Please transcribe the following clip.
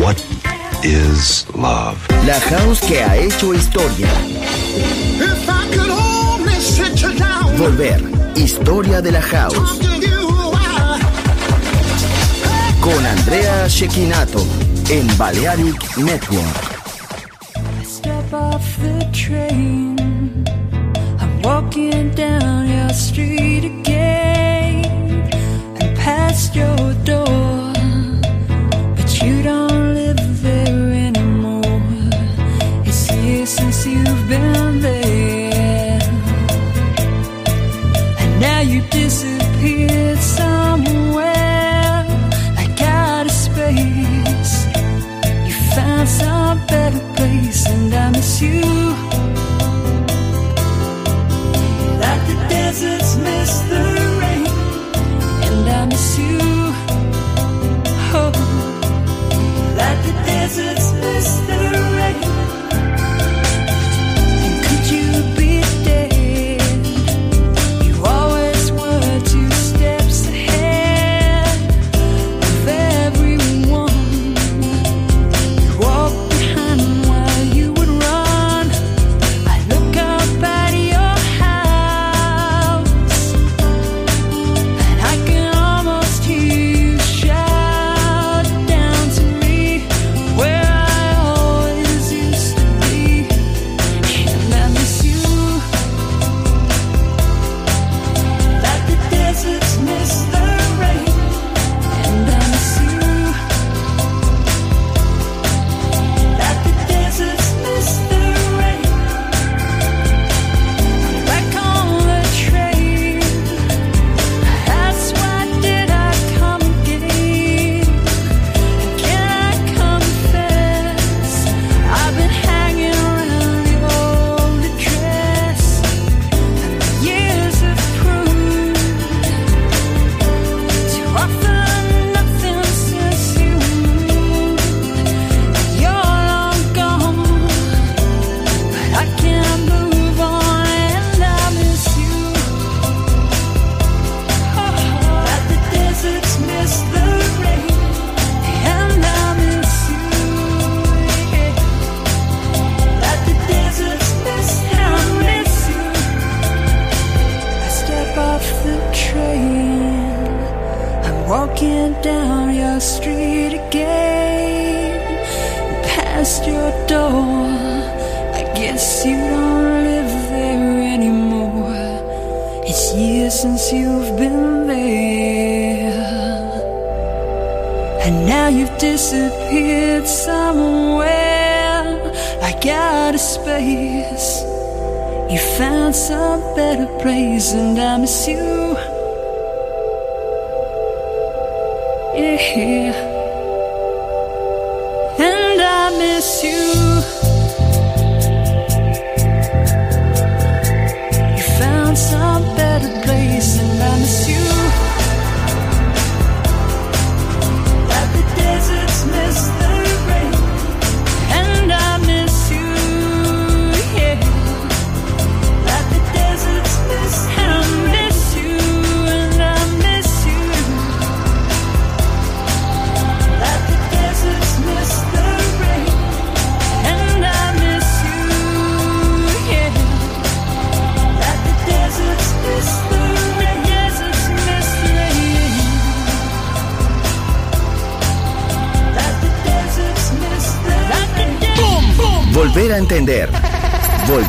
What is love? La house que ha hecho historia. If I could only sit you down. Volver, historia de la house. Con Andrea Shekinato en Balearic Network. I step off the train. I'm walking down your street again. And past your door.